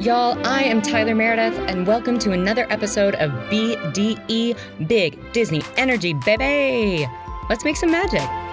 Y'all, I am Tyler Meredith, and welcome to another episode of BDE Big Disney Energy, baby! Let's make some magic.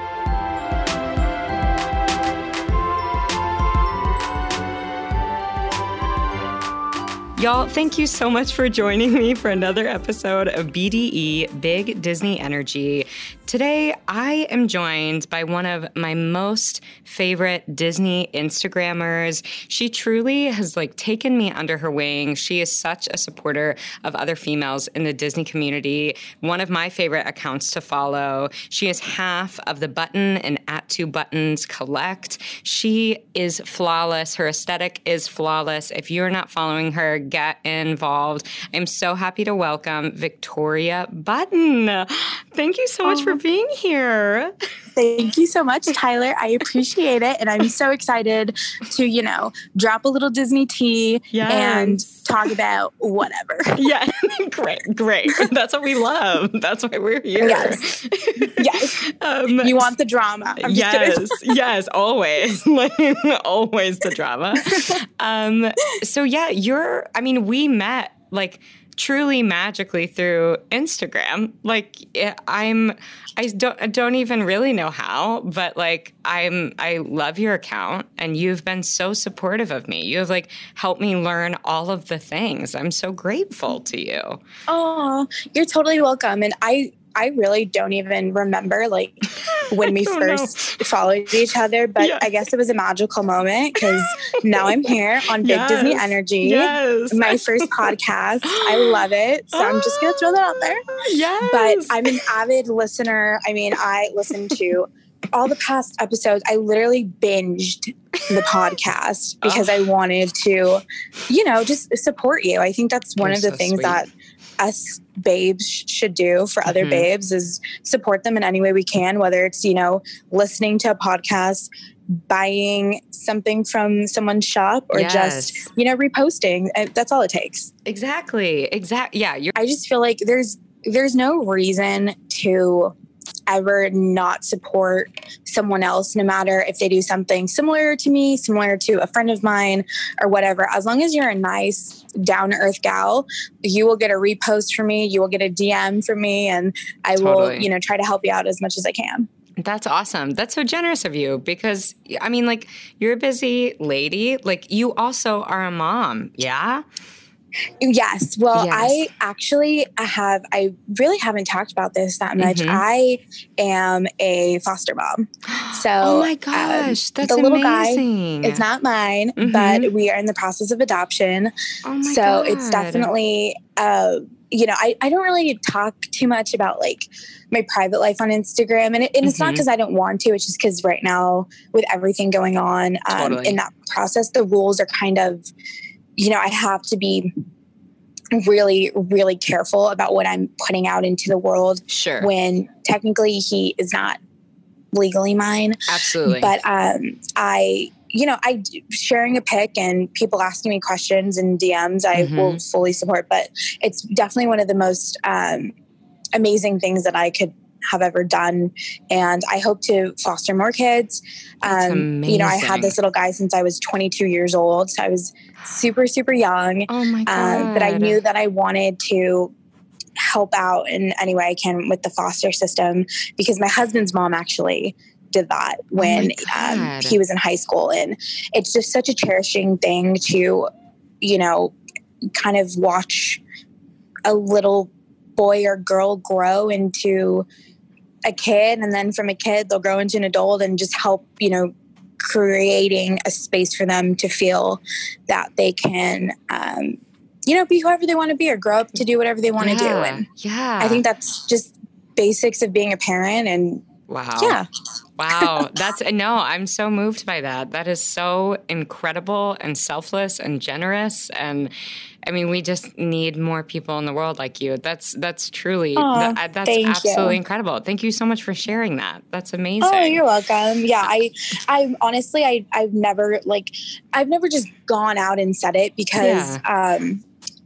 Y'all, thank you so much for joining me for another episode of BDE Big Disney Energy. Today, I am joined by one of my most favorite Disney Instagrammers. She truly has like taken me under her wing. She is such a supporter of other females in the Disney community. One of my favorite accounts to follow. She is half of the Button and At Two Buttons collect. She is flawless. Her aesthetic is flawless. If you're not following her, get involved. I'm so happy to welcome Victoria Button. Thank you so much for being here. Thank you so much, Tyler. I appreciate it. And I'm so excited to, you know, drop a little Disney tea Yes. and talk about whatever. Yeah, great, great. That's what we love. That's why we're here. Yes. Yes. Um, You want the drama. I'm yes, yes, always, always the drama. Um, so yeah, you're. I mean, we met like truly magically through Instagram. Like I'm, I don't, I don't even really know how, but like I'm, I love your account, and you've been so supportive of me. You have like helped me learn all of the things. I'm so grateful to you. Oh, you're totally welcome. And I I really don't even remember like when we Oh, no. first followed each other, but Yeah. I guess it was a magical moment because now I'm here on Big Disney Energy. Yes. My first podcast. I love it. So I'm just gonna throw that out there. Yes. But I'm an avid listener. I mean, I listen to all the past episodes. I literally binged the podcast because I wanted to, you know, just support you. I think that's one You're of the so things sweet. that us babes sh- should do for other Mhm. babes is support them in any way we can, whether it's, you know, listening to a podcast, buying something from someone's shop, or just, you know, reposting. Uh, That's all it takes. Exactly. Exactly. Yeah. You're I just feel like there's there's no reason to ever not support someone else no matter if they do something similar to me similar to a friend of mine or whatever as long as you're a nice down to earth gal you will get a repost from me you will get a dm from me and i will you know try to help you out as much as i can that's awesome. That's so generous of you because I mean, like, you're a busy lady. Like, you also are a mom. Yeah. Yes. Well, Yes. I actually I have I really haven't talked about this that much. Mhm. I am a foster mom. So oh my um, gosh, that's the little guy amazing. It's not mine, Mhm. but we are in the process of adoption. Oh my so it's definitely uh you know, I, I don't really talk too much about like my private life on Instagram. And, it, and it's not because I don't want to, it's just because right now, with everything going on um, Totally. in that process, the rules are kind of, you know, I have to be really, really careful about what I'm putting out into the world Sure. when technically he is not legally mine. Absolutely. But um, I, you know, I sharing a pic and people asking me questions and DMs, I Mhm. will fully support. But it's definitely one of the most um, amazing things that I could have ever done, and I hope to foster more kids. Um, you know, I had this little guy since I was 22 years old, so I was super, super young. oh my God. Um, but I knew that I wanted to help out in any way I can with the foster system because my husband's mom actually did that when um, Oh God. he was in high school. And it's just such a cherishing thing to, you know, kind of watch a little boy or girl grow into a kid. And then from a kid, they'll grow into an adult and just help, you know, creating a space for them to feel that they can um, you know be whoever they want to be or grow up to do whatever they want to do and yeah. i think that's just basics of being a parent and Wow. yeah Wow. That's no, I'm so moved by that. That is so incredible and selfless and generous. And I mean, we just need more people in the world like you. That's that's truly that, that's thank you. absolutely incredible. Thank you so much for sharing that. That's amazing. oh you're welcome yeah i i honestly i i've never like i've never just gone out and said it because um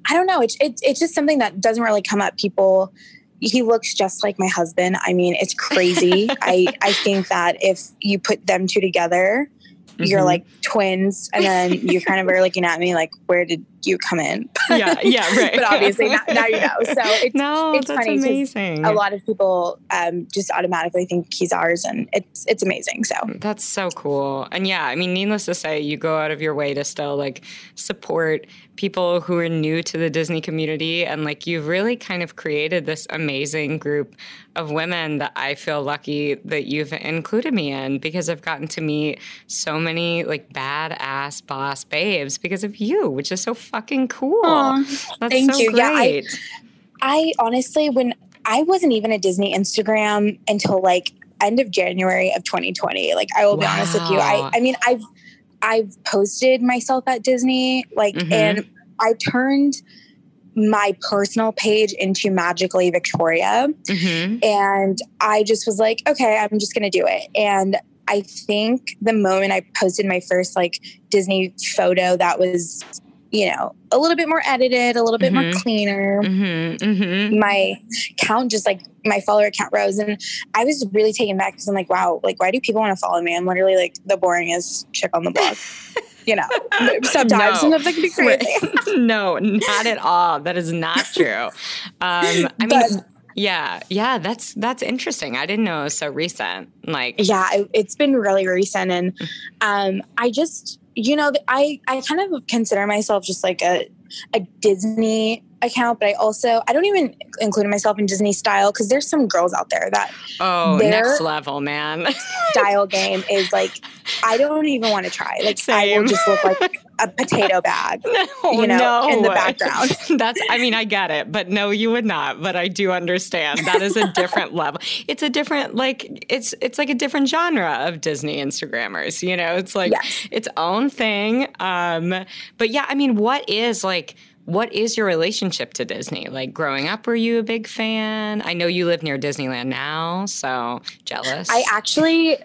i don't know it's it's it's just something that doesn't really come up people he looks just like my husband i mean it's crazy i i think that if you put them two together you're Mhm. like twins and then you kind of are looking at me like where did you come in. yeah, yeah, right. but obviously now, now, you know. So it's no, it's that's funny amazing. A lot of people um, just automatically think he's ours, and it's it's amazing. So that's so cool. And yeah, I mean, needless to say, you go out of your way to still like support people who are new to the Disney community. And like you've really kind of created this amazing group of women that I feel lucky that you've included me in because I've gotten to meet so many like badass boss babes because of you, which is so fucking cool. Aww, That's thank so you. great. Yeah, I, I honestly, when I wasn't even a Disney Instagram until like end of January of 2020. Like I will wow. be honest with you. I I mean I've I've posted myself at Disney, like, mm-hmm. and I turned my personal page into Magically Victoria. Mm-hmm. And I just was like, okay, I'm just going to do it. And I think the moment I posted my first like Disney photo that was, you know, a little bit more edited, a little bit mm-hmm. more cleaner, mm-hmm. mm-hmm. my count just like my follower count rose. And I was really taken back because I'm like, wow, like, why do people want to follow me? I'm literally like the boringest chick on the block. you know, sometimes, no. sometimes can be crazy. no, not at all. That is not true. Um, I mean, yeah, yeah, that's that's interesting. I didn't know it was so recent. Like, yeah, it, it's been really recent, and mm. um, I just, you know, I I kind of consider myself just like a a Disney account, but I also I don't even include myself in Disney style because there's some girls out there that oh next level man style game is like I don't even want to try. Like Same. I will just look like a potato bag, no, you know, no. in the background. That's I mean I get it, but no, you would not. But I do understand that is a different level. It's a different like it's it's like a different genre of Disney Instagrammers. You know, it's like yes. its own thing. Um, but yeah, I mean, what is like what is your relationship to Disney? Like growing up, were you a big fan? I know you live near Disneyland now, so jealous. I actually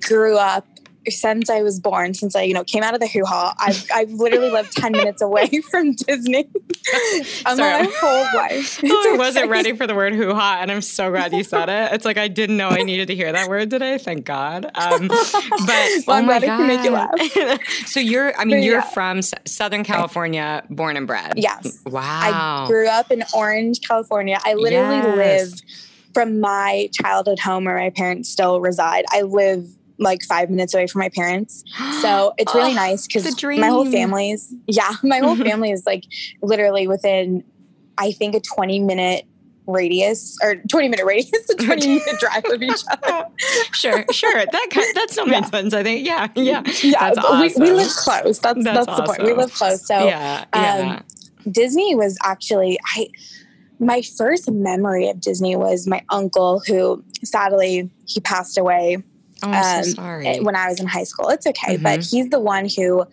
grew up since I was born, since I, you know, came out of the hoo ha, I've, I've literally lived 10 minutes away from Disney. I'm my whole life. Oh, I wasn't ready for the word hoo ha, and I'm so glad you said it. It's like I didn't know I needed to hear that word today. Thank God. Um, but well, oh I'm glad God. can make you laugh. so you're, I mean, but, you're yeah. from Southern California, born and bred. Yes. Wow. I grew up in Orange, California. I literally yes. lived from my childhood home where my parents still reside. I live like five minutes away from my parents. So it's really oh, nice because my whole family is, yeah, my whole family is like literally within, I think, a 20 minute radius or 20 minute radius, a 20 minute drive of each other. sure, sure. That kind, that still makes yeah. sense, I think. Yeah, yeah. Yeah, that's awesome. we, we live close. That's, that's, that's awesome. the point. We live close. So yeah, yeah. Um, Disney was actually, I, my first memory of Disney was my uncle who sadly he passed away Oh, I'm um, so sorry. When I was in high school, it's okay. Mm-hmm. But he's the one who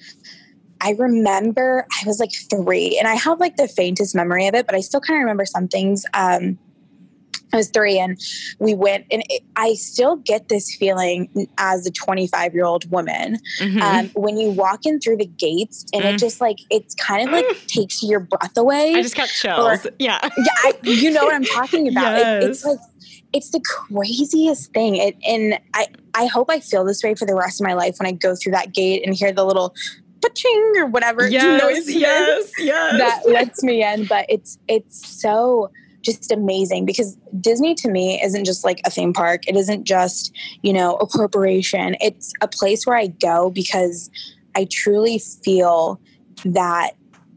I remember I was like three, and I have like the faintest memory of it, but I still kind of remember some things. Um, I was three, and we went, and it, I still get this feeling as a 25 year old woman mm-hmm. um, when you walk in through the gates, and mm. it just like it's kind of like takes your breath away. I just got chills. Or, yeah, yeah, I, you know what I'm talking about. yes. it, it's like it's the craziest thing. It, and I, I hope I feel this way for the rest of my life when I go through that gate and hear the little ching or whatever yes, noise yes, yes. that lets me in. But it's it's so just amazing because Disney to me isn't just like a theme park. It isn't just, you know, a corporation. It's a place where I go because I truly feel that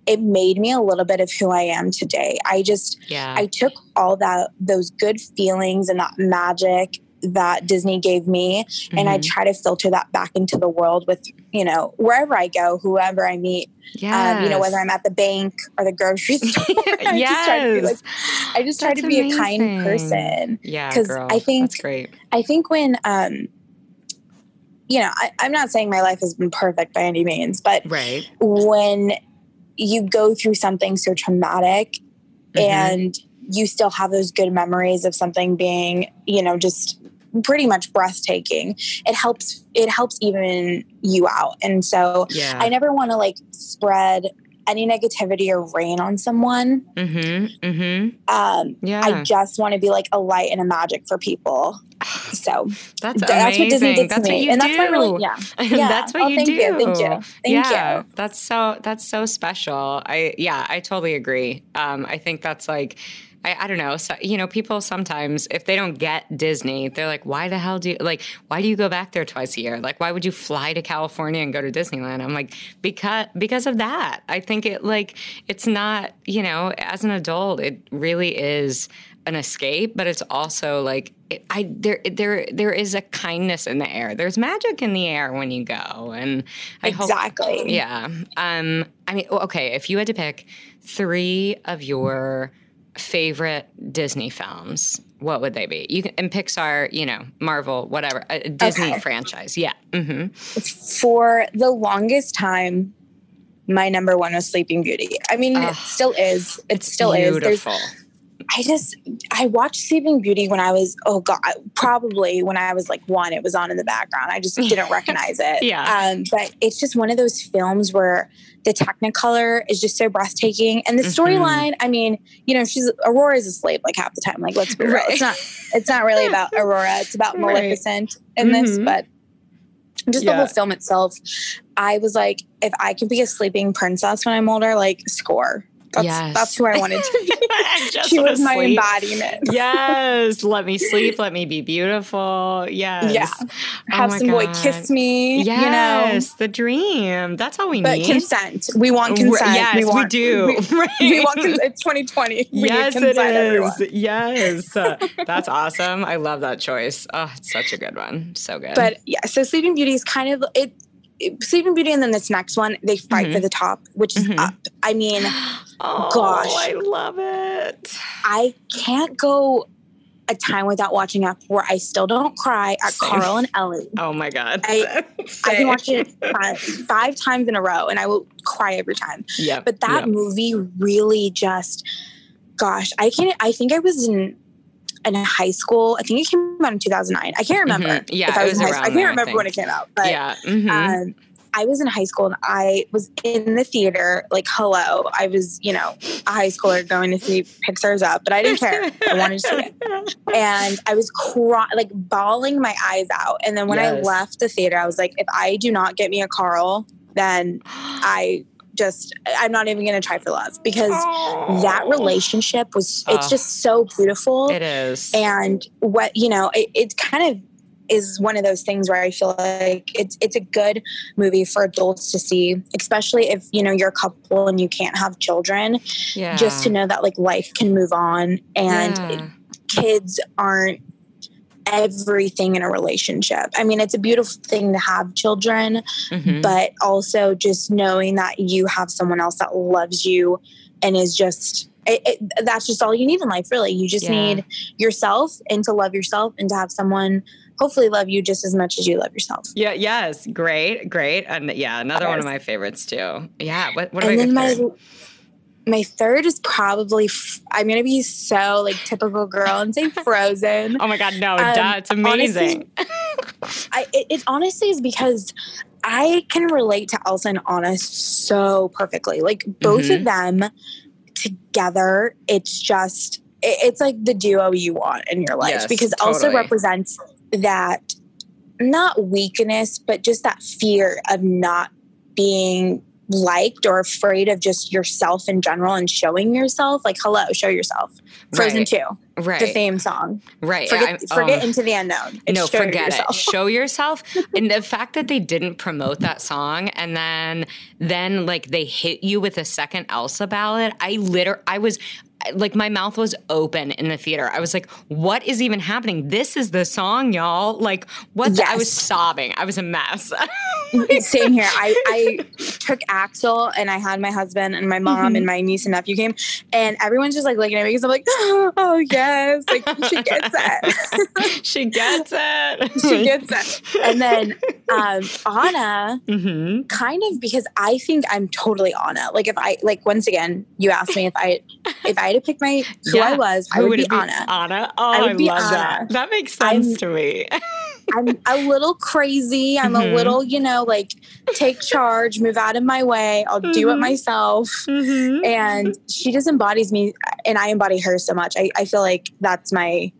it made me a little bit of who I am today. I just yeah. I took all that those good feelings and that magic that Disney gave me mm-hmm. and I mm-hmm. try to filter that back into the world with, you know, wherever I go, whoever I meet. Yes. Um, you know, whether I'm at the bank or the grocery store. I yes. just try to be like I just try That's to be amazing. a kind person. Yeah. Because I think That's great. I think when um you know, I, I'm not saying my life has been perfect by any means, but right. when you go through something so traumatic mm-hmm. and you still have those good memories of something being, you know, just pretty much breathtaking. It helps it helps even you out. And so yeah. I never want to like spread any negativity or rain on someone. Mm-hmm. Mm-hmm. Um, Yeah. I just want to be like a light and a magic for people. So that's that's what Disney did to That's what me, and do. that's why really, yeah, yeah. that's what Oh, you thank do. you, thank you, thank yeah, you. that's so that's so special. I yeah, I totally agree. Um, I think that's like. I, I don't know. So, you know, people sometimes, if they don't get Disney, they're like, why the hell do you, like, why do you go back there twice a year? Like, why would you fly to California and go to Disneyland? I'm like, because, because of that. I think it, like, it's not, you know, as an adult, it really is an escape, but it's also like, it, I, there, there, there is a kindness in the air. There's magic in the air when you go. And I hope, exactly. yeah. Um, I mean, okay, if you had to pick three of your favorite Disney films, what would they be? You can, and Pixar, you know, Marvel, whatever, a Disney Okay. franchise. Yeah. hmm For the longest time, my number one was Sleeping Beauty. I mean, Ugh. it still is. It still is. There's beautiful. I just I watched Sleeping Beauty when I was oh god probably when I was like one it was on in the background I just didn't recognize it Yeah. um, but it's just one of those films where the Technicolor is just so breathtaking and the Mhm. storyline I mean you know she's Aurora Aurora's asleep like half the time like let's be real Right. it's not it's not really about Aurora it's about Right. Maleficent in this Mhm. but just the whole film itself I was like if I can be a sleeping princess when I'm older like score that's Yes. that's who I wanted to be just she was my sleep. embodiment. Yes, let me sleep, let me be beautiful. Yes. Yeah. Oh Have my some boy kiss me. Yes, the dream. That's all we but need. consent. We want consent. Yes, we, we, do. We, right. we want consent. It's 2020. We yes, need it consent, everyone. Yes. Uh, that's awesome. I love that choice. Oh, it's such a good one. So good. But yeah, so Sleeping Beauty is kind of it. Sleeping Beauty and then this next one, they fight Mhm. for the top, which is Mhm. up. I mean, oh, gosh. I love it. I can't go a time without watching up where I still don't cry at Same. Carl and Ellie. Oh my God. I- I Same. can watch it five, five times in a row and I will cry every time. Yep. but that yep. movie really just gosh i can't i think i was in in high school i think it came out in 2009 i can't remember Mhm. Yeah, if I was, was in high around school. i can't there, I remember when it came out but yeah. mhm. um I was in high school and I was in the theater, like, hello. I was, you know, a high schooler going to see Pixar's Up, but I didn't care. I wanted to see it. And I was crying, like, bawling my eyes out. And then when I left the theater, I was like, if I do not get me a Carl, then I just I'm not even gonna try for love because that relationship was it's just so beautiful It is. and what you know it, it kind of is one of those things where I feel like it's it's a good movie for adults to see, especially if you know you're a couple and you can't have children. yeah. Just to know that like life can move on and Yeah. kids aren't everything in a relationship. I mean, it's a beautiful thing to have children, Mhm. but also just knowing that you have someone else that loves you and is just it, it, that's just all you need in life really you just Yeah. need yourself and to love yourself and to have someone hopefully love you just as much as you love yourself Yeah. Yes. Great. Great. And yeah, another one of my favorites too. Yeah. What? What and then my? My third is probably f- i'm gonna be so like typical girl and say frozen Oh my God! No, Um, that's amazing. I, it, it honestly is because I can relate to Elsa and Anna so perfectly. Like both Mhm. of them together, it's just it, it's like the duo you want in your life Yes, because Elsa represents that not weakness, but just that fear of not being liked or afraid of just yourself in general and showing yourself. Like, hello, show yourself. Frozen Right. 2, right. the theme song. right. Forget, forget oh. into the unknown. It's no, show forget yourself. it. Show yourself. and the fact that they didn't promote that song and then then like they hit you with a second Elsa ballad, I liter I was like my mouth was open in the theater. I was like, what is even happening? This is the song, y'all. Like what the, I was sobbing. I was a mess. Same here. I, I took Axel and I had my husband and my mom Mhm. and my niece and nephew came and everyone's just like looking at me because I'm like, oh yes, like she gets it. she gets it. she gets it. And then um Anna hmm kind of because I think I'm totally Anna. Like if I like once again, you asked me if I if I had to pick my who Yeah. I was, I would would be? Anna. Anna. Oh, I I, would be love Anna. that. That makes sense I'm- to me. I'm a little crazy. I'm Mhm. a little, you know, like take charge, move out of my way. I'll do it Mhm. myself. Mhm. And she just embodies me, and I embody her so much. I, I feel like that's my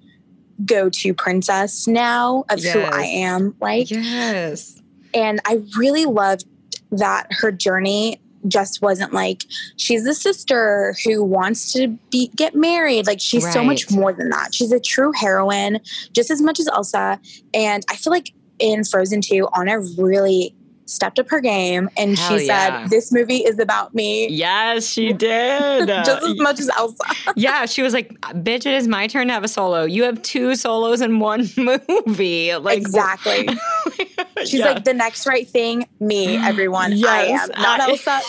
go to princess now of who I am like. yes. And I really loved that her journey just wasn't like she's the sister who wants to be get married. Like she's so much more than that. She's a true heroine just as much as elsa. And i feel like in frozen 2 anna really stepped up her game and Hell she yeah. said this movie is about me Yes, she did. just as much as elsa yeah, she was like, "Bitch, it is my turn to have a solo. You have two solos in one movie." Like exactly she's Yeah. like the next right thing me mm, everyone i Yes, am not I- elsa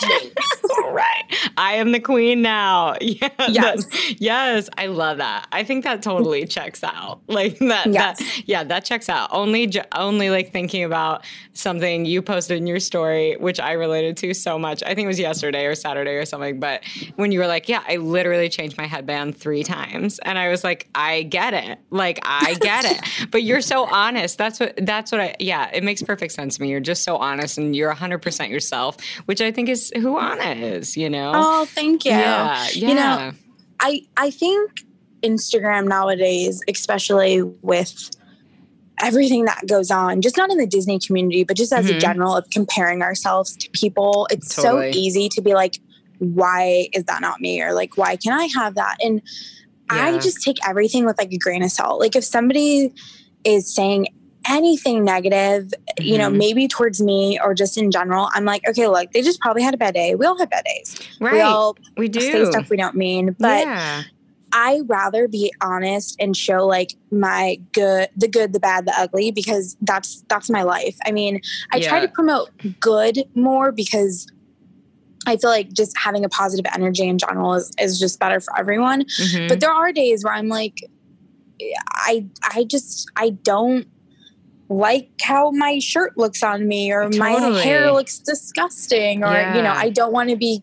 right. I am the queen now. Yeah. Yes. yes. I love that. I think that totally checks out. Like that. Yes. that yeah, that checks out. Only, only like thinking about something you posted in your story, which I related to so much. I think it was yesterday or Saturday or something. But when you were like, yeah, I literally changed my headband three times, and I was like, I get it. Like I get it. But you're so honest. That's what. That's what I. Yeah, it makes perfect sense to me. You're just so honest, and you're 100 percent yourself, which I think is who Anna is. You know. oh thank you Yeah. Yeah. You know, I I think Instagram nowadays, especially with everything that goes on, just not in the Disney community, but just as a Mhm. general of comparing ourselves to people, it's Totally. so easy to be like, why is that not me? Or like, why can I have that? And I just take everything with like a grain of salt. Like if somebody is saying anything negative, you know, Mhm. maybe towards me or just in general, I'm like, okay, look, they just probably had a bad day. We all have bad days. right. We all we say do. stuff we don't mean. But yeah. I rather be honest and show like my good, the good, the bad, the ugly, because that's that's my life. I mean, I try to promote good more because I feel like just having a positive energy in general is, is just better for everyone. Mhm. But there are days where I'm like, I I just I don't like how my shirt looks on me or my hair looks disgusting or you know I don't want to be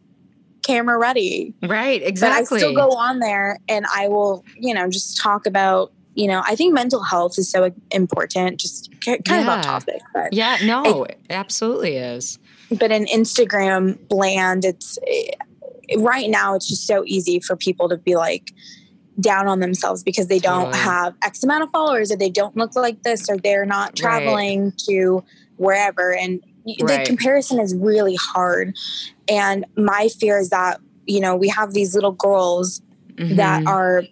camera ready right. exactly. but. I still go on there and I will, you know, just talk about, you know, I think mental health is so important, just ki- kind of off topic, but yeah. No. It absolutely is. but in Instagram land, it's eh, right now it's just so easy for people to be like down on themselves because they don't Totally. have X amount of followers or they don't look like this or they're not Right. traveling to wherever and y- the comparison is really hard and my fear is that you know we have these little girls that Mhm. are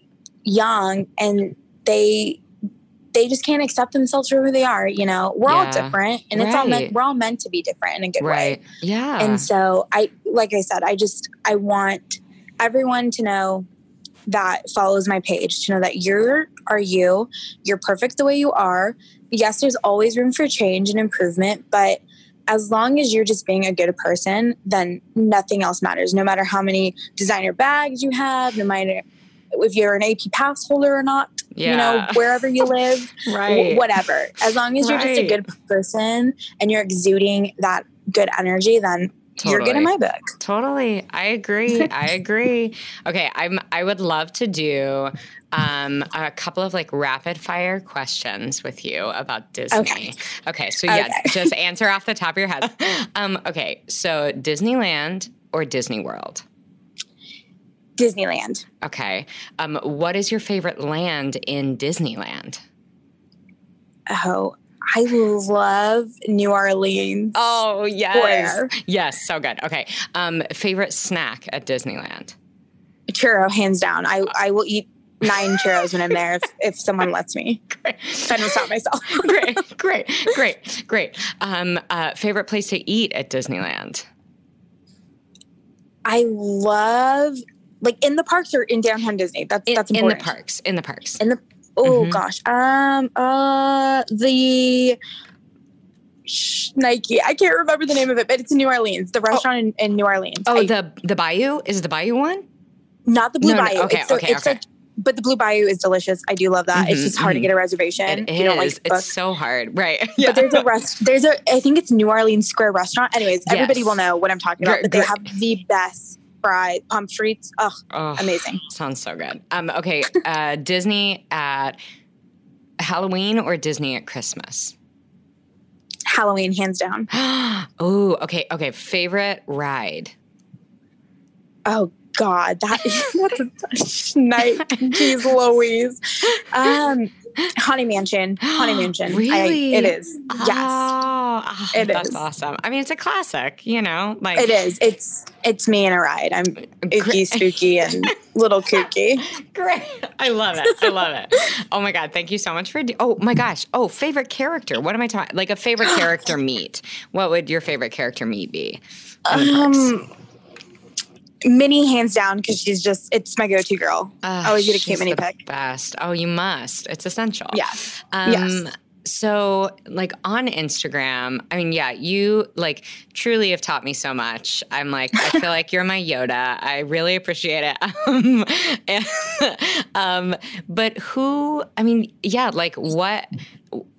young and they they just can't accept themselves for who they are you know we're all different and it's all meant we're all meant to be different in a good way. Yeah. and so i like i said i just i want everyone to know that follows my page to know that you're are you you're perfect the way you are yes there's always room for change and improvement but as long as you're just being a good person then nothing else matters no matter how many designer bags you have no matter if you're an ap pass holder or not you know wherever you live right. wh- whatever. As long as you're just a good person and you're exuding that good energy, then you're getting my book. Totally. I agree. I agree. Okay, I'm I would love to do um, a couple of like rapid fire questions with you about Disney. Okay. Okay, so yeah, Okay. just answer off the top of your head. Um, okay, so Disneyland or Disney World? Disneyland. Okay. Um, what is your favorite land in Disneyland? Oh, I love New Orleans. Oh, yes. Where? Yes, so good. Okay. Um, favorite snack at Disneyland? churro, hands down. I, I will eat nine churros when I'm there if, if someone lets me. Great. If I don't stop myself. great, great, great, great. Um, uh, favorite place to eat at Disneyland? I love like in the parks or in downtown Disney. That's In, that's in the parks. In the parks. In the oh Mhm. gosh. Um uh the Nike. I can't remember the name of it, but it's in New Orleans. The restaurant in, in New Orleans. oh, I- the the Bayou is it the Bayou one. not the Blue No, no, Bayou. okay, it's the, okay, it's okay. but the Blue Bayou is delicious. I do love that. it's Mhm, just hard to mhm. get a reservation. It you like is. book. It's so hard, right? Yeah. But there's a rest. There's a. I think it's New Orleans Square Restaurant. Anyways, everybody Yes. will know what I'm talking about. Gr- but they gr- have the best fried palm streets. Oh, Oh, amazing. Sounds so good. Um, okay, uh, Disney at Halloween or Disney at Christmas? Halloween, hands down. oh, okay, okay. Favorite ride? Oh God, that that's a night. Jeez Louise. Um, Haunted Mansion. Haunted Mansion. really? I, it is. Yes. Oh, It that's is. awesome. I mean, it's a classic, you know? Like It is. It's it's me in a ride. I'm icky, spooky, and little kooky. Great. I love it. I love it. Oh my God. Thank you so much for. Do- oh my gosh. Oh, favorite character. What am I talking? Like a favorite character meet. What would your favorite character meet be? in the parks? Um, Minnie, hands down, because she's just it's my go-to girl. Ugh, Always get a cute Minnie pick. Best. Oh, you must. It's essential. Yes. Um, Yes. So, like on Instagram, I mean, yeah, you like truly have taught me so much. I'm like, I feel like you're my Yoda. I really appreciate it. Um, and, um, but who? I mean, yeah, like what?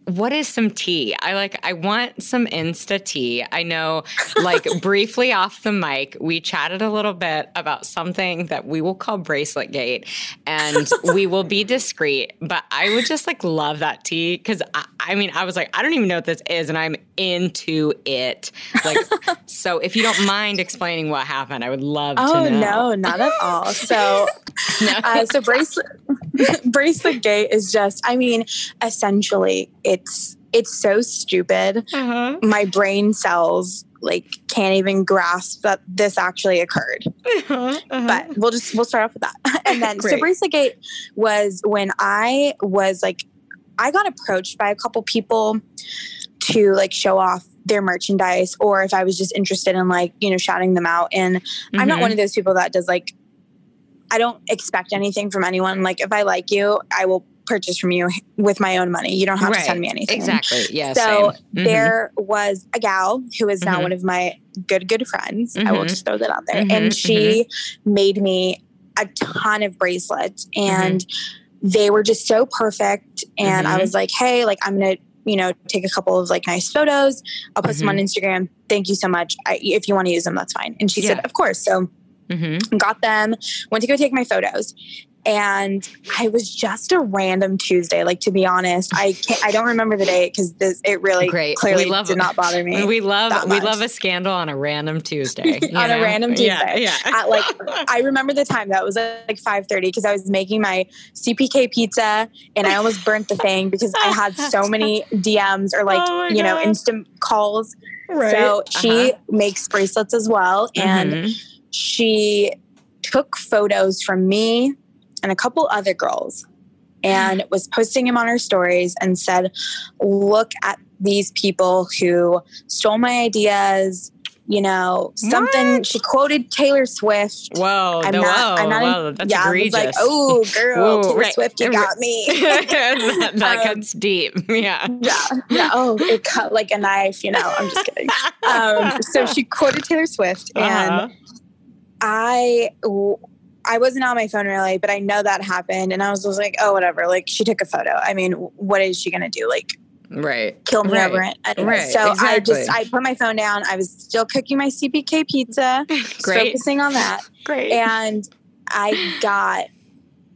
What is some tea? I like. I want some Insta tea. I know, like briefly off the mic, we chatted a little bit about something that we will call bracelet gate, and we will be discreet. But I would just like love that tea because I, I mean, I was like, I don't even know what this is, and I'm into it. Like, so if you don't mind explaining what happened, I would love Oh to know. no, not at all. So, No. uh, so bracelet bracelet gate is just. I mean, essentially, it's it's so stupid. Uh-huh. My brain cells like can't even grasp that this actually occurred. Uh-huh. Uh-huh. but we'll just we'll start off with that and then so Great. bracelet gate was when i was like i got approached by a couple people to like show off their merchandise or if i was just interested in like you know shouting them out and i'm not Mhm. one of those people that does like i don't expect anything from anyone like if i like you i will purchase from you with my own money you don't have to Right. send me anything Exactly. Yeah. so. Mhm. there was a gal who is now Mhm. one of my good good friends. I will Mhm. just throw that out there. Mhm, And she made me a ton of bracelets and they were just so perfect. And I Mhm. was like, hey, like I'm gonna, you know, take a couple of like nice photos. I'll post them Mm-hmm. on Instagram. Thank you so much. I, if you want to use them, that's fine. And she said, of course. So Mhm. got them, went to go take my photos. And I was just a random Tuesday. Like to be honest, I can't. I don't remember the date because this it really Great. clearly We love- did not bother me. We love we love a scandal on a random Tuesday. On a random Yeah, Tuesday. Yeah. At like I remember the time that was like five thirty because I was making my CPK pizza and I almost burnt the thing because I had so many DMs or like Oh you know God. instant calls. right. So she Uh-huh. makes bracelets as well, and Mhm. she took photos from me and a couple other girls and was posting him on her stories and said, Look at these people who stole my ideas. You know, something What? she quoted Taylor Swift. Whoa, I'm the, not, whoa, I'm not, whoa, that's yeah, egregious. I was like, oh, girl, Taylor right. Swift, you got me. that that Um, cuts deep. Yeah. yeah, yeah. Oh, it cut like a knife. You know, I'm just kidding. Um, so she quoted Taylor Swift, and Uh-huh. I I wasn't on my phone really, but I know that happened, and I was just like, oh, whatever. Like she took a photo. I mean, what is she gonna do? Like right. kill me Right. over it? Anyway, Right, so I just I put my phone down. I was still cooking my CPK pizza, Great. focusing on that, Great. and I got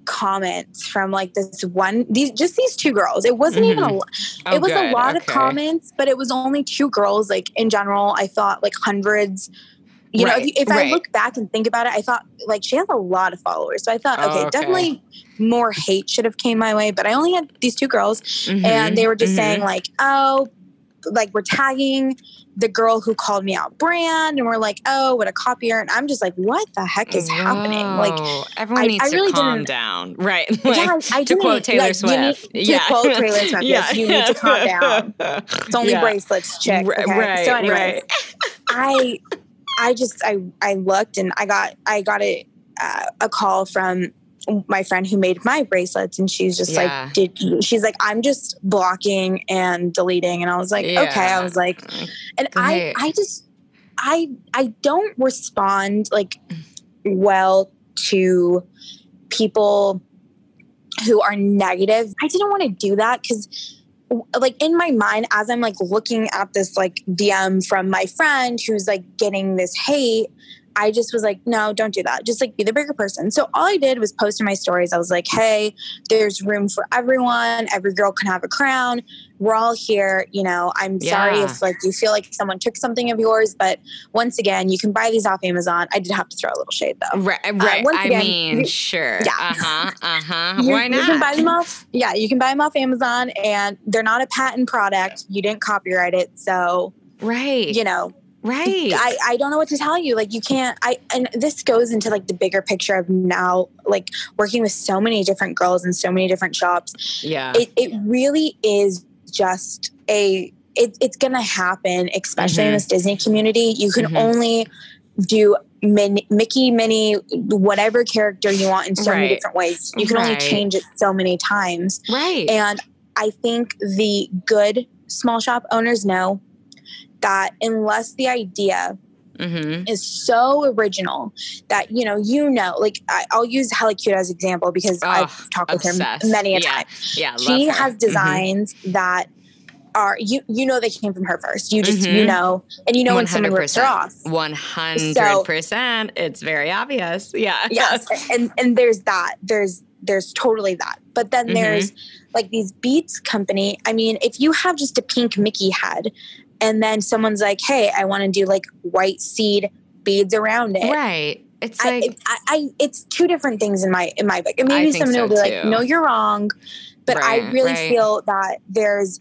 comments from like this one these just these two girls it wasn't even a Mhm. lo- Oh, it was a good. lot of comments but it was only two girls like in general i thought like hundreds you know if, you- if right. i look back and think about it i thought like she has a lot of followers so i thought Oh, okay, okay. definitely more hate should have came my way but i only had these two girls Mhm, and they were just mhm. saying like oh like we're tagging the girl who called me out brand and we're like oh what a copier and i'm just like what the heck is happening like everyone I- needs I to really calm down, right? yeah, I to quote Taylor like, you need- Swift. to quote Taylor Swift, yes, you need to calm down. It's only Yeah. bracelets, chick. Right, Okay? right, so, anyways, right. I, I just I I looked and I got I got a uh, a call from my friend who made my bracelets, and she's just Yeah. like, "Did you-" she's like, I'm just blocking and deleting," and I was like, "Okay." I was like, and I I just I I don't respond like well to people who are negative. I didn't want to do that because like in my mind as I'm like looking at this like DM from my friend who's like getting this hate, I just was like, no, don't do that. Just like be the bigger person. So all I did was post in my stories. I was like, hey, there's room for everyone. Every girl can have a crown. We're all here. You know, I'm Yeah. sorry if like you feel like someone took something of yours, but once again, you can buy these off Amazon. I did have to throw a little shade though. Right, right. once I again, mean, you- sure. Yeah. Uh huh. Uh huh. Why you can buy them off. Yeah, you can buy them off Amazon, and they're not a patent product. You didn't copyright it, so right. you know right. I, I don't know what to tell you. Like you can't I and this goes into like the bigger picture of now like working with so many different girls in so many different shops. yeah. It it really is just a it, it's gonna happen, especially in Mhm. this Disney community. You can Mhm. only do min, Mickey, Minnie, whatever character you want in so many different ways. You can only change it so many times. right. And I think the good small shop owners know that unless the idea mm-hmm. is so original that you know you know like I, i'll use Helicute as example because Oh, i've talked with obsessed. her many a Yeah. time Yeah. she has Mhm. designs that are you you know they came from her first you just you Mhm. know and you know when someone rips her 100%. off One hundred percent. It's very obvious. Yeah. yes and and there's that there's there's totally that but then Mhm. there's like these beats company i mean if you have just a pink mickey head and then someone's like hey i want to do like white seed beads around it right. It's I, like I, I, it's two different things in my in my book, and maybe someone so, will be like, "No, you're wrong," but I really right. feel that there's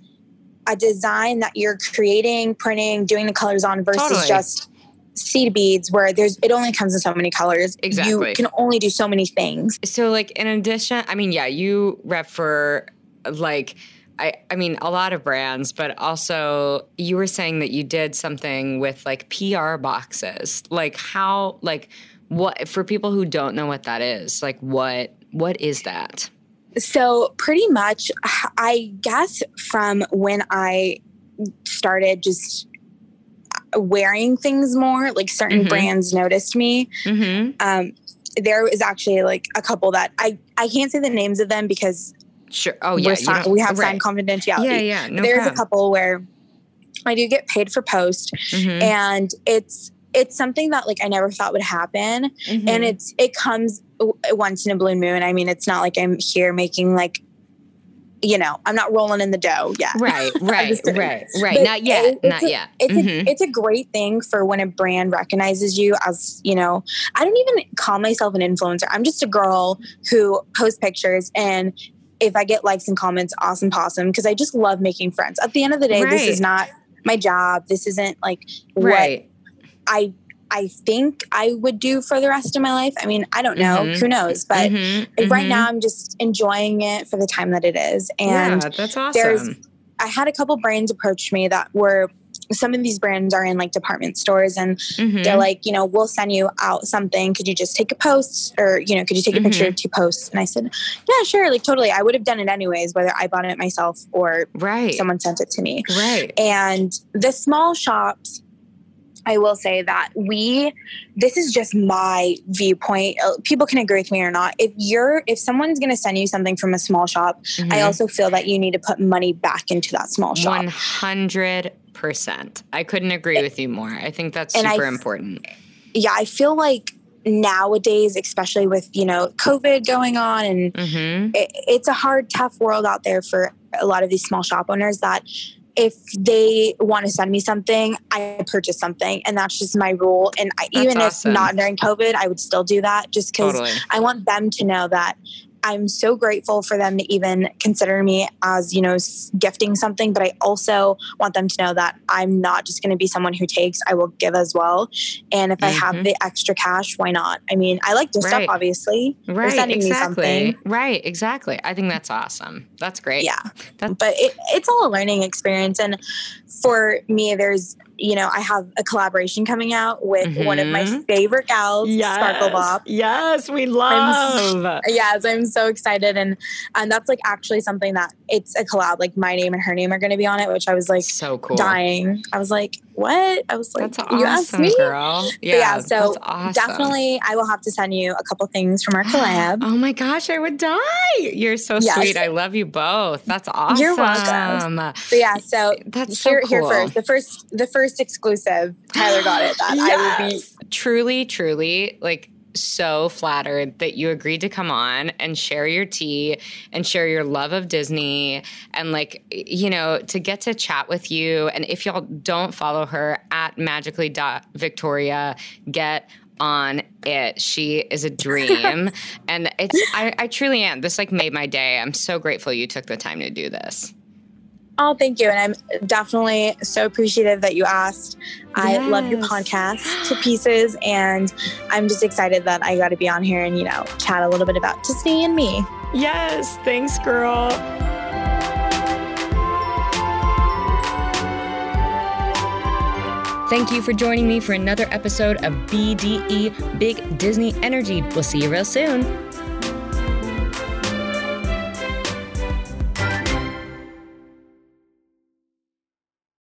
a design that you're creating, printing, doing the colors on versus Totally. just seed beads, where there's it only comes in so many colors. Exactly. you can only do so many things. so like in addition i mean yeah you rep for like I, I mean a lot of brands but also you were saying that you did something with like pr boxes like how like what for people who don't know what that is like what what is that So pretty much, I guess from when I started just wearing things more, like certain Mhm. brands noticed me. mm-hmm. um, there is actually like a couple that I I can't say the names of them because sure oh yeah you we have right. signed confidentiality. yeah yeah no There's a couple where I do get paid for post, Mhm. and it's it's something that like I never thought would happen, Mhm. and it's it comes w- once in a blue moon. I mean, it's not like I'm here making like. You know, I'm not rolling in the dough yet. right right right right But not yet it- not a- yet It's Mhm. a it's a great thing for when a brand recognizes you as you know. I don't even call myself an influencer. I'm just a girl who posts pictures and. If I get likes and comments, awesome possum, because I just love making friends. At the end of the day, this is not my job. This isn't like what I I think I would do for the rest of my life. I mean, I don't know. Mhm. Who knows? But Mhm, right mhm. now, I'm just enjoying it for the time that it is. And yeah that's there's- awesome I had a couple brands approach me that were some of these brands are in like department stores and Mhm. they're like, you know, we'll send you out something. Could you just take a post or, you know, could you take a picture Mm-hmm. to post? And I said, yeah, sure. Like totally. I would have done it anyways, whether I bought it myself or right someone sent it to me. right And the small shops, I will say that we, this is just my viewpoint. Uh, People can agree with me or not. If you're, if someone's going to send you something from a small shop, I Mhm. also feel that you need to put money back into that small shop. One hundred percent. I couldn't agree with you more. I think that's I super f- important. yeah, I feel like nowadays, especially with, you know, COVID going on and hmm it, it's a hard, tough world out there for a lot of these small shop owners that if they want to send me something, I purchase something. And that's just my rule. And I, even awesome. if not during COVID, I would still do that just because Totally. I want them to know that I'm so grateful for them to even consider me as, you know, gifting something, but I also want them to know that I'm not just going to be someone who takes, I will give as well. And if I Mhm. have the extra cash, why not? I mean, I like their Right. stuff, obviously. Right. sending me exactly. something. Right. Exactly. I think that's awesome. That's great. Yeah. That- but it, it's all a learning experience. And for me, there's, you know, I have a collaboration coming out with one of my Mhm. favorite gals, yes. Sparkle Bob. Yes, we I'm love. Yes, I'm so excited. And and that's like actually something that it's a collab. Like my name and her name are going to be on it, which I was like so cool. dying. I was like, what? I was like, that's awesome, you asked me? girl. Yeah, yeah so awesome. definitely I will have to send you a couple things from our collab. oh my gosh, I would die. You're so yes. sweet. I love you both. That's awesome. You're welcome. But yeah, so that's here, so cool. here first. The first the first exclusive. Tyler got it. That yes. I will be truly, truly like so flattered that you agreed to come on and share your tea and share your love of Disney and like you know to get to chat with you and if y'all don't follow her at magically.victoria get on it. She is a dream. and it's I, I truly am. This like made my day. I'm so grateful you took the time to do this. Oh, thank you. And I'm definitely so appreciative that you asked. Yes. I love your podcast to pieces. And I'm just excited that I got to be on here and, you know, chat a little bit about Disney and me. Yes. Thanks, girl. Thank you for joining me for another episode of BDE Big Disney Energy. We'll see you real soon.